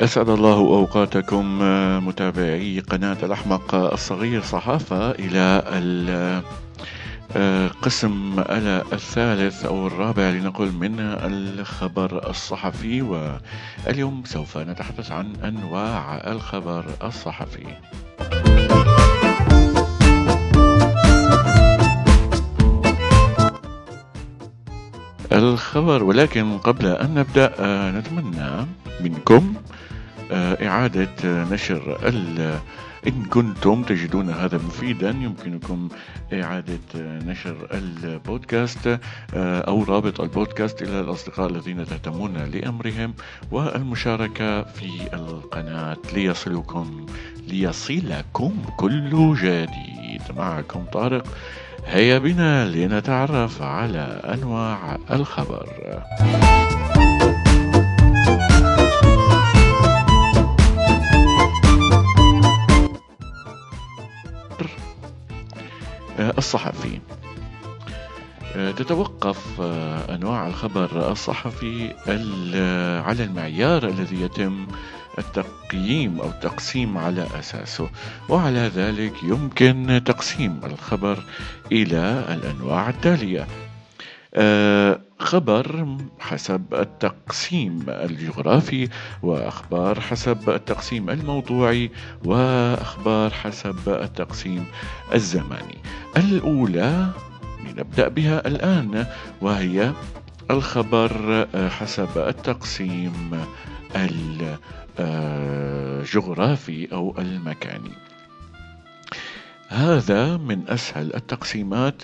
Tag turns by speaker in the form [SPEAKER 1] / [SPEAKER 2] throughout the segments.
[SPEAKER 1] أسعد الله أوقاتكم متابعي قناة الأحمق الصغير صحافة إلى القسم الثالث أو الرابع لنقل من الخبر الصحفي واليوم سوف نتحدث عن أنواع الخبر الصحفي. الخبر ولكن قبل أن نبدأ نتمنى منكم آه، إعادة نشر إن كنتم تجدون هذا مفيدا يمكنكم إعادة نشر البودكاست آه، أو رابط البودكاست إلى الأصدقاء الذين تهتمون لأمرهم والمشاركة في القناة ليصلكم ليصلكم كل جديد. معكم طارق. هيا بنا لنتعرف على أنواع الخبر. الصحفي آه، تتوقف آه، أنواع الخبر الصحفي على المعيار الذي يتم التقييم أو التقسيم على أساسه. وعلى ذلك يمكن تقسيم الخبر إلى الأنواع التالية. آه، خبر حسب التقسيم الجغرافي وأخبار حسب التقسيم الموضوعي وأخبار حسب التقسيم الزماني. الأولى نبدا بها الآن وهي الخبر حسب التقسيم الجغرافي أو المكاني. هذا من أسهل التقسيمات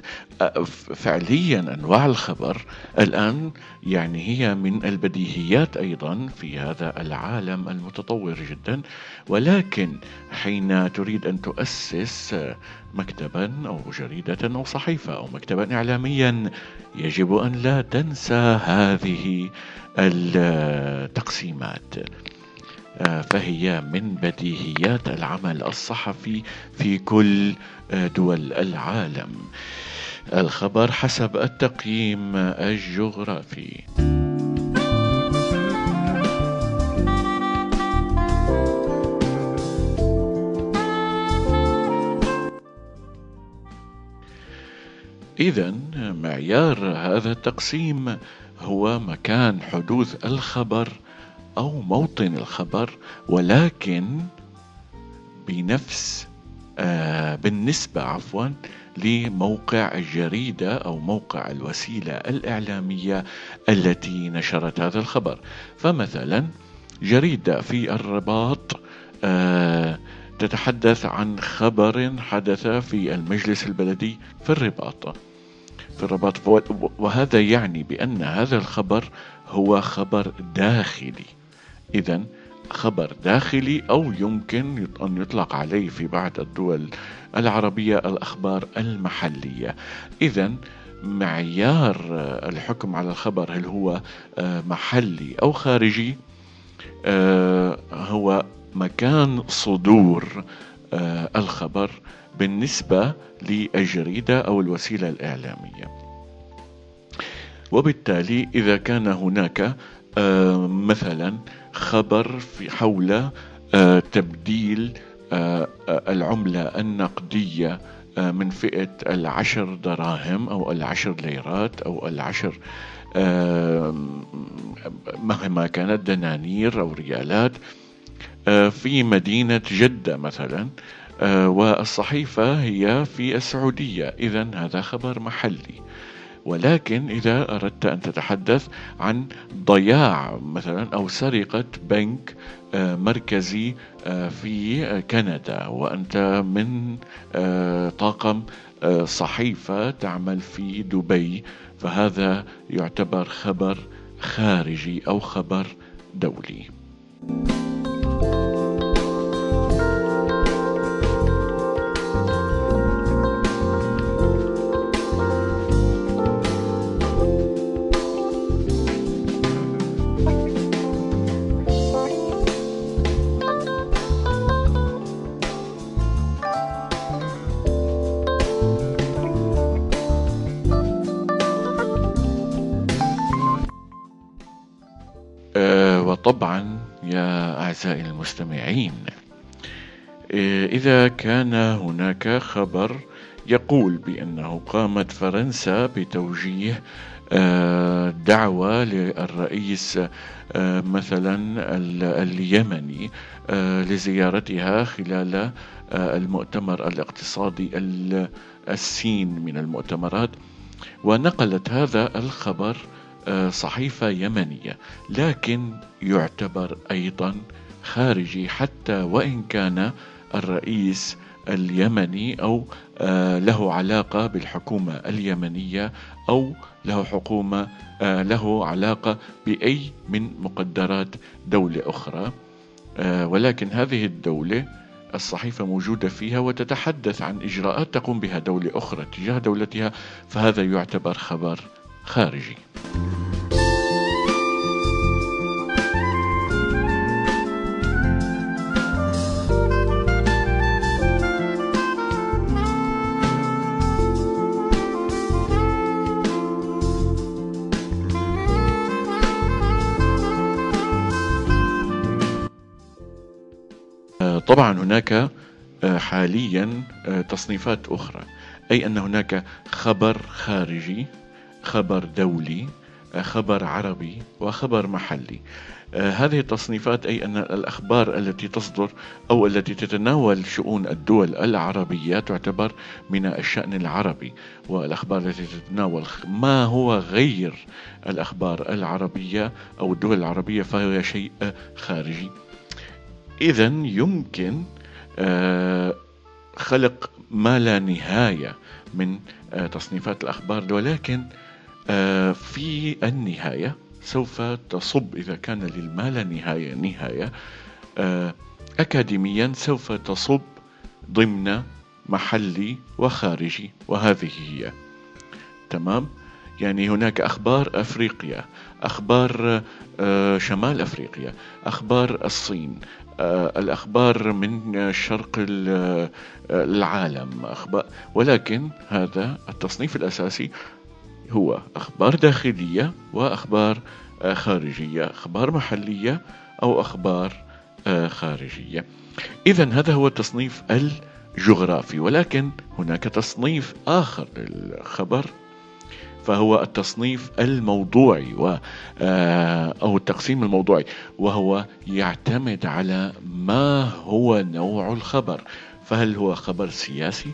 [SPEAKER 1] فعليا أنواع الخبر. الآن يعني هي من البديهيات أيضا في هذا العالم المتطور جدا. ولكن حين تريد أن تؤسس مكتبا أو جريدة أو صحيفة أو مكتبا اعلاميا يجب أن لا تنسى هذه التقسيمات. فهي من بديهيات العمل الصحفي في كل آه، دول العالم. الخبر حسب التقييم الجغرافي. إذا معيار هذا التقسيم هو مكان حدوث الخبر أو موطن الخبر ولكن بنفس آه بالنسبة عفوا لموقع الجريدة أو موقع الوسيلة الإعلامية التي نشرت هذا الخبر. فمثلا جريدة في الرباط آه تتحدث عن خبر حدث في المجلس البلدي في الرباط. في الرباط وهذا يعني بأن هذا الخبر هو خبر داخلي. إذا خبر داخلي أو يمكن أن يطلق عليه في بعض الدول العربية الأخبار المحلية. إذا معيار الحكم على الخبر هل هو آه، محلي أو خارجي؟ آه، هو مكان صدور آه، الخبر بالنسبة للجريدة أو الوسيلة الإعلامية. وبالتالي إذا كان هناك مثلا خبر في حول آه، تبديل آه، آه، العملة النقدية من فئة العشر دراهم أو العشر ليرات أو العشر مهما كانت دنانير أو ريالات في مدينة جدة مثلا والصحيفة هي في السعودية. إذا هذا خبر محلي. ولكن إذا أردت أن تتحدث عن ضياع مثلا أو سرقة بنك آه، مركزي آه، في كندا وأنت من آه، طاقم صحيفة تعمل في دبي فهذا يعتبر خبر خارجي أو خبر دولي. وطبعا يا أعزائي المستمعين. إذا كان هناك خبر يقول بأنه قامت فرنسا بتوجيه آه، دعوة للرئيس آه، مثلا اليمني آه، لزيارتها خلال المؤتمر الاقتصادي السين من المؤتمرات. ونقلت هذا الخبر صحيفة يمنية لكن يعتبر أيضا خارجي حتى وإن كان الرئيس اليمني أو له علاقة بالحكومة اليمنية أو له حكومة آه، له علاقة بأي من مقدرات دولة أخرى. آه، ولكن هذه الدولة الصحيفة موجودة فيها وتتحدث عن إجراءات تقوم بها دولة أخرى تجاه دولتها فهذا يعتبر خبر خارجي. طبعا هناك آه، حاليا آه، تصنيفات أخرى أي أن هناك خبر خارجي خبر دولي آه، خبر عربي وخبر محلي. هذه التصنيفات أي أن الأخبار التي تصدر أو التي تتناول شؤون الدول العربية تعتبر من الشأن العربي والأخبار التي تتناول ما هو غير الأخبار العربية أو الدول العربية فهو شيء خارجي. إذا يمكن آه، خلق ما لا نهاية من آه، تصنيفات الأخبار ولكن آه، في النهاية سوف تصب إذا كان للما لا نهاية. نهاية أكاديميا سوف تصب ضمن محلي وخارجي وهذه هي. تمام؟ يعني هناك أخبار أفريقيا أخبار شمال أفريقيا أخبار الصين آه، الأخبار من شرق العالم أخبار. ولكن هذا التصنيف الأساسي هو أخبار داخلية وأخبار آه، خارجية أخبار محلية أو أخبار آه، خارجية. إذا هذا هو التصنيف الجغرافي ولكن هناك تصنيف آخر للخبر فهو التصنيف الموضوعي و آه، أو التقسيم الموضوعي وهو يعتمد على ما هو نوع الخبر. فهل هو خبر سياسي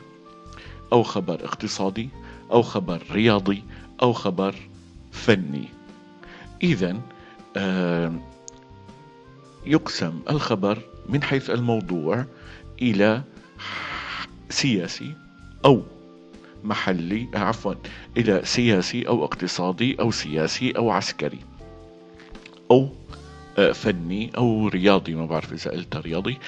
[SPEAKER 1] أو خبر اقتصادي أو خبر رياضي أو خبر فني. إذا آه، يقسم الخبر من حيث الموضوع إلى سياسي أو محلي عفوا إلى سياسي أو اقتصادي أو سياسي أو عسكري أو آه، فني أو رياضي ما بعرف إذا قلت رياضي.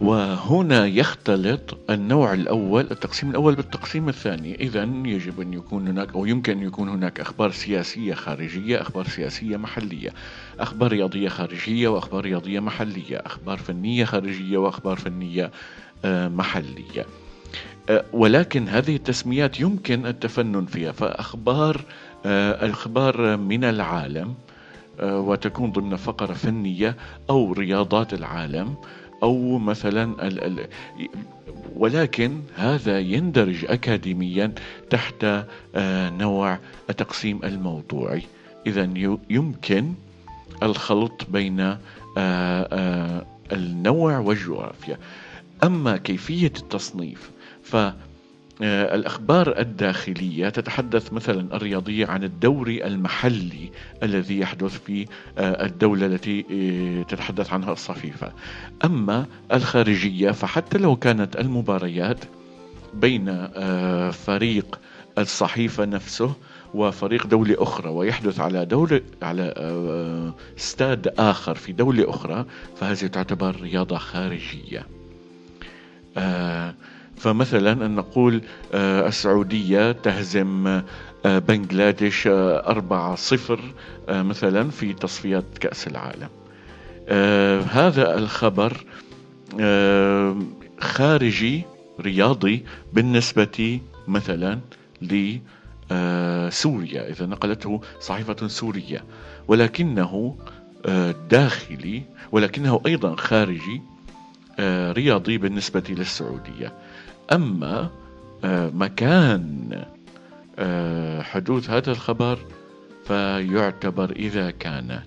[SPEAKER 1] وهنا يختلط النوع الأول التقسيم الأول بالتقسيم الثاني. إذا يجب أن يكون هناك أو يمكن أن يكون هناك أخبار سياسية خارجية أخبار سياسية محلية. أخبار رياضية خارجية وأخبار رياضية محلية. أخبار فنية خارجية وأخبار فنية آه، محلية. أه، ولكن هذه التسميات يمكن التفنن فيها. فأخبار الأخبار من العالم وتكون ضمن فقرة فنية أو رياضات العالم. أو مثلا ال ال ولكن هذا يندرج أكاديميا تحت أه، نوع التقسيم الموضوعي. إذا يمكن الخلط بين النوع والجغرافيا. أما كيفية التصنيف فالأخبار الداخلية تتحدث مثلا الرياضية عن الدوري المحلي الذي يحدث في آه، الدولة التي آه، تتحدث عنها الصحيفة أما الخارجية فحتى لو كانت المباريات بين آه، فريق الصحيفة نفسه وفريق دولة أخرى ويحدث على دولة على استاد آخر في دولة أخرى فهذه تعتبر رياضة خارجية. فمثلا أن نقول آه، السعودية تهزم آه، بنغلاديش آه، أربعة صفر مثلا في تصفيات كأس العالم. هذا الخبر خارجي رياضي بالنسبة مثلا لسوريا إذا نقلته صحيفة سورية. ولكنه داخلي ولكنه أيضا خارجي رياضي بالنسبة للسعودية. أما مكان حدوث هذا الخبر فيعتبر إذا كان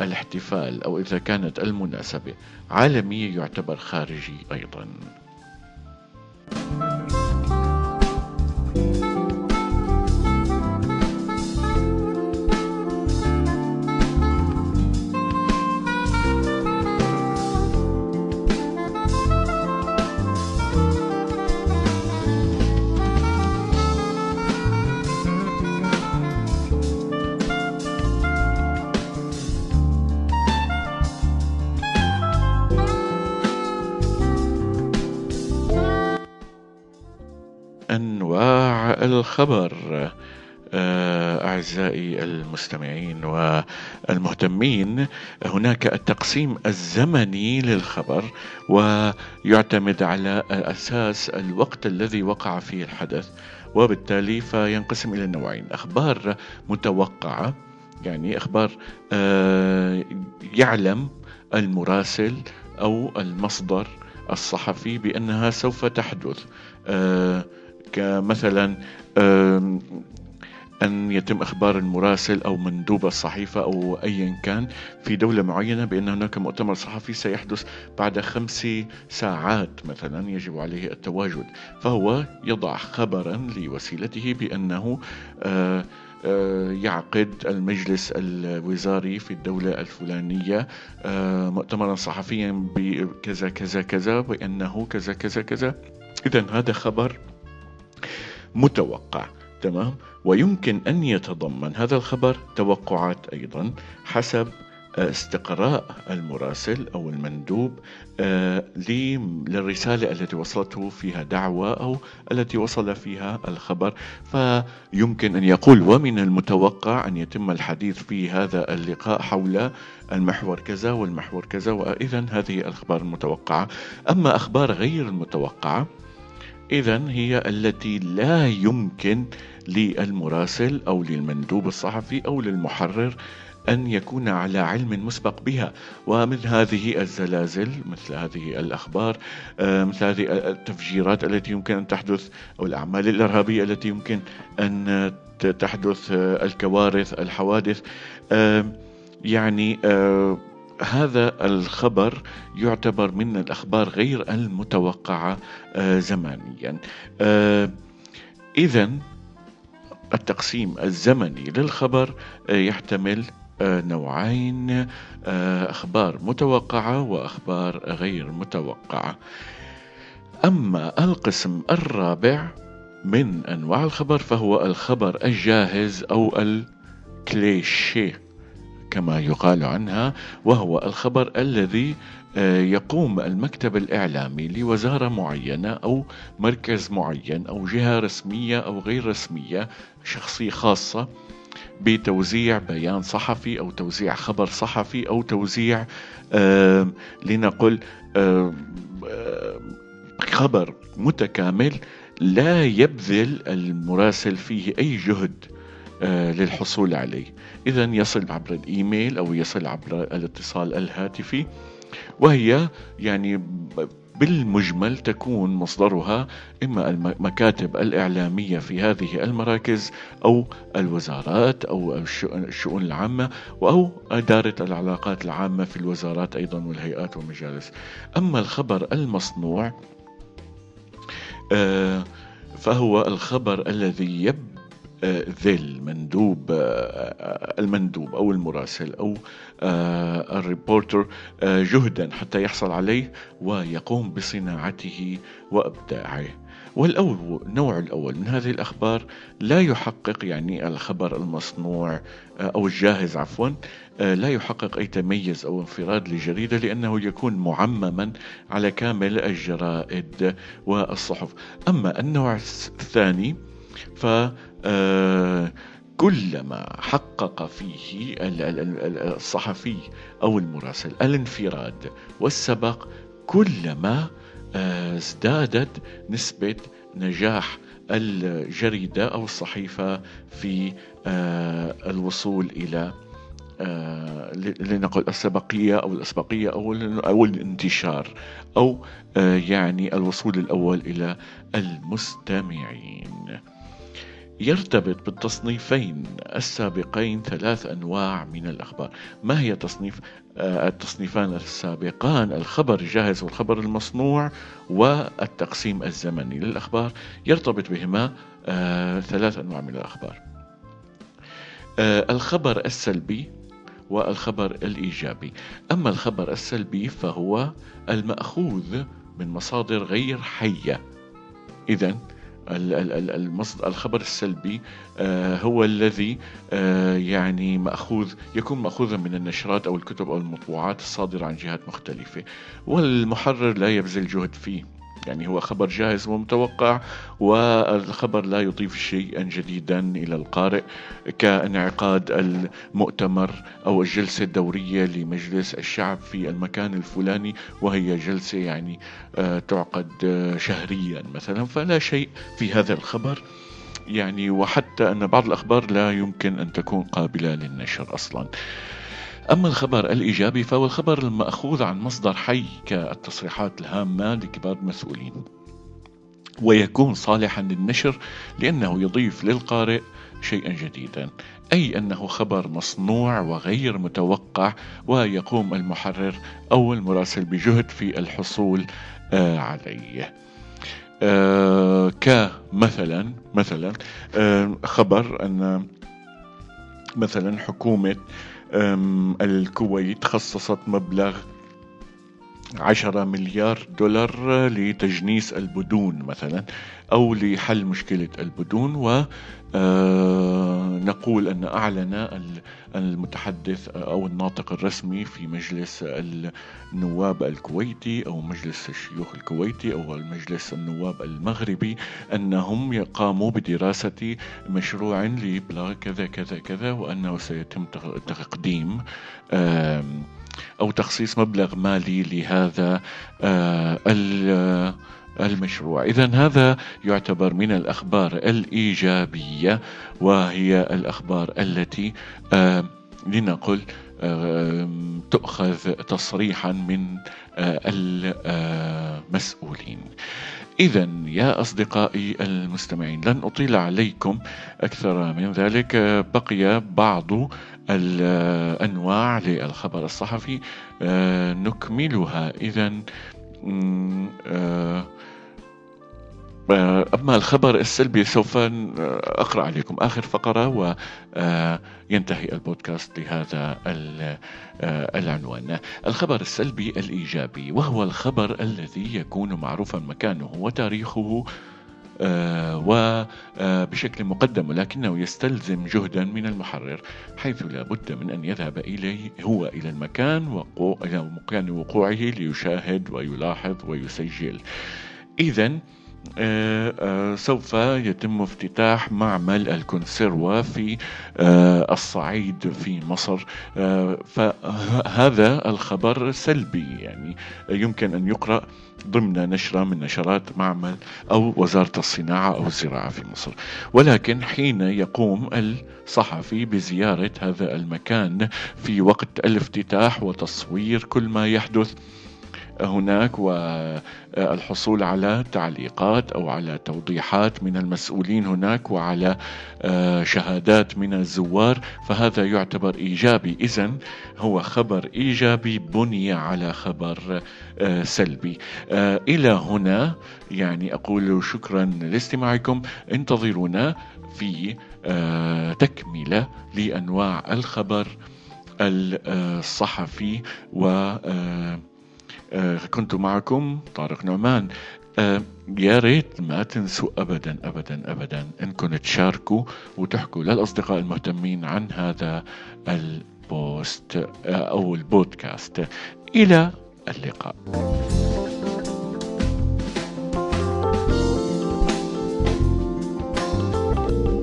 [SPEAKER 1] الاحتفال أو إذا كانت المناسبة عالمية يعتبر خارجي أيضا. الخبر آه، أعزائي المستمعين والمهتمين هناك التقسيم الزمني للخبر ويعتمد على أساس الوقت الذي وقع فيه الحدث وبالتالي فينقسم إلى نوعين. أخبار متوقعة يعني أخبار آه، يعلم المراسل أو المصدر الصحفي بأنها سوف تحدث آه، كمثلا أن يتم إخبار المراسل أو مندوب الصحيفة أو أيا كان في دولة معينة بأن هناك مؤتمر صحفي سيحدث بعد خمس ساعات مثلا يجب عليه التواجد. فهو يضع خبرا لوسيلته بأنه آه، آه، يعقد المجلس الوزاري في الدولة الفلانية آه، مؤتمرا صحفيا بكذا كذا كذا بأنه كذا كذا كذا. إذا هذا خبر متوقع تمام؟ ويمكن أن يتضمن هذا الخبر توقعات أيضا حسب آه، استقراء المراسل أو المندوب آه، للرسالة التي وصلته فيها دعوة أو التي وصل فيها الخبر. فيمكن أن يقول ومن المتوقع أن يتم الحديث في هذا اللقاء حول المحور كذا والمحور كذا وإذا هذه الأخبار المتوقعة. أما أخبار غير المتوقعة إذا هي التي لا يمكن للمراسل أو للمندوب الصحفي أو للمحرر أن يكون على علم مسبق بها. ومن هذه الزلازل مثل هذه الأخبار آه، مثل هذه التفجيرات التي يمكن أن تحدث أو الأعمال الإرهابية التي يمكن أن تحدث آه، الكوارث الحوادث آه، يعني هذا الخبر يعتبر من الأخبار غير المتوقعة آه، زمانيا. آه، إذا التقسيم الزمني للخبر آه، يحتمل نوعين أخبار متوقعة وأخبار غير متوقعة. أما القسم الرابع من أنواع الخبر فهو الخبر الجاهز أو الكليشيه. كما يقال عنها وهو الخبر الذي آه، يقوم المكتب الإعلامي لوزارة معينة أو مركز معين أو جهة رسمية أو غير رسمية شخصية خاصة بتوزيع بيان صحفي أو توزيع خبر صحفي أو توزيع آه لنقل آه خبر متكامل لا يبذل المراسل فيه أي جهد. للحصول عليه. إذا يصل عبر الإيميل أو يصل عبر الاتصال الهاتفي وهي يعني بالمجمل تكون مصدرها إما المكاتب الإعلامية في هذه المراكز أو الوزارات أو الشؤون العامة أو إدارة العلاقات العامة في الوزارات أيضا والهيئات والمجالس. أما الخبر المصنوع آه، فهو الخبر الذي يب ذل مندوب المندوب أو المراسل أو الريبورتر جهدا حتى يحصل عليه ويقوم بصناعته وإبداعه. والأول النوع الأول من هذه الأخبار لا يحقق يعني الخبر المصنوع أو الجاهز عفوا لا يحقق أي تميز أو انفراد لجريدة لأنه يكون معمما على كامل الجرائد والصحف. أما النوع الثاني ف آه، كلما حقق فيه الصحفي أو المراسل الانفراد والسبق كلما آه، ازدادت نسبة نجاح الجريدة أو الصحيفة في آه، الوصول آه، لنقل السبقية أو الأسبقية أو أو الانتشار أو آه، يعني الوصول الأول إلى المستمعين. يرتبط بالتصنيفين السابقين ثلاث أنواع من الأخبار. ما هي تصنيف؟ آه، التصنيفان السابقان الخبر الجاهز والخبر المصنوع والتقسيم الزمني للأخبار. يرتبط بهما ثلاث أنواع من الأخبار. الخبر السلبي والخبر الإيجابي. أما الخبر السلبي فهو المأخوذ من مصادر غير حية. إذا الخبر السلبي آه، هو الذي آه، يعني مأخوذ يكون مأخوذا من النشرات أو الكتب أو المطبوعات الصادرة عن جهات مختلفة والمحرر لا يبذل جهد فيه. يعني هو خبر جاهز ومتوقع والخبر لا يضيف شيئا جديدا إلى القارئ كانعقاد المؤتمر أو الجلسة الدورية لمجلس الشعب في المكان الفلاني وهي جلسة يعني آه، تعقد آه، شهريا مثلا فلا شيء في هذا الخبر. يعني وحتى أن بعض الأخبار لا يمكن أن تكون قابلة للنشر أصلا. أما الخبر الإيجابي فهو الخبر المأخوذ عن مصدر حي كالتصريحات الهامة لكبار المسؤولين. ويكون صالحا للنشر لأنه يضيف للقارئ شيئا جديدا أي أنه خبر مصنوع وغير متوقع ويقوم المحرر أو المراسل بجهد في الحصول آه، عليه. آه كمثلا مثلا آه خبر أن مثلا حكومة الكويت خصصت مبلغ عشرة مليار دولار لتجنيس البدون مثلا أو لحل مشكلة البدون ونقول آه، أن أعلن المتحدث أو الناطق الرسمي في مجلس النواب الكويتي أو مجلس الشيوخ الكويتي أو المجلس النواب المغربي أنهم قاموا بدراسة مشروع لبلاغ كذا كذا كذا وأنه سيتم تقديم أو تخصيص مبلغ مالي لهذا آه، المشروع. إذا هذا يعتبر من الأخبار الإيجابية وهي الأخبار التي آه، لنقل آه، تؤخذ تصريحا من المسؤولين. إذا يا أصدقائي المستمعين لن أطيل عليكم أكثر من ذلك. بقي بعض الأنواع للخبر الصحفي آه، نكملها. إذا أما الخبر السلبي سوف أقرأ عليكم آخر فقرة وينتهي البودكاست لهذا العنوان. الخبر السلبي الإيجابي وهو الخبر الذي يكون معروفا مكانه وتاريخه آه، وبشكل مقدم ولكنه يستلزم جهدا من المحرر حيث لا بد من أن يذهب إليه هو إلى المكان وقوع إلى مكان وقوعه ليشاهد ويلاحظ ويسجل. إذا آه، آه، سوف يتم افتتاح معمل الكونسيروا في آه، الصعيد في مصر. فهذا الخبر سلبي يعني يمكن أن يقرأ ضمن نشرة من نشرات معمل أو وزارة الصناعة أو الزراعة في مصر. ولكن حين يقوم الصحفي بزيارة هذا المكان في وقت الافتتاح وتصوير كل ما يحدث هناك والحصول على تعليقات أو على توضيحات من المسؤولين هناك وعلى آه، شهادات من الزوار فهذا يعتبر إيجابي. اذا هو خبر إيجابي بني على خبر آه، سلبي. آه، إلى هنا يعني أقول شكرا لاستماعكم. انتظرونا في تكملة لأنواع الخبر الصحفي و كنت معكم طارق نعمان. آه، يا ريت ما تنسوا ابدا ابدا ابدا انكم تشاركوا وتحكوا للأصدقاء المهتمين عن هذا البوست آه، أو البودكاست. إلى اللقاء.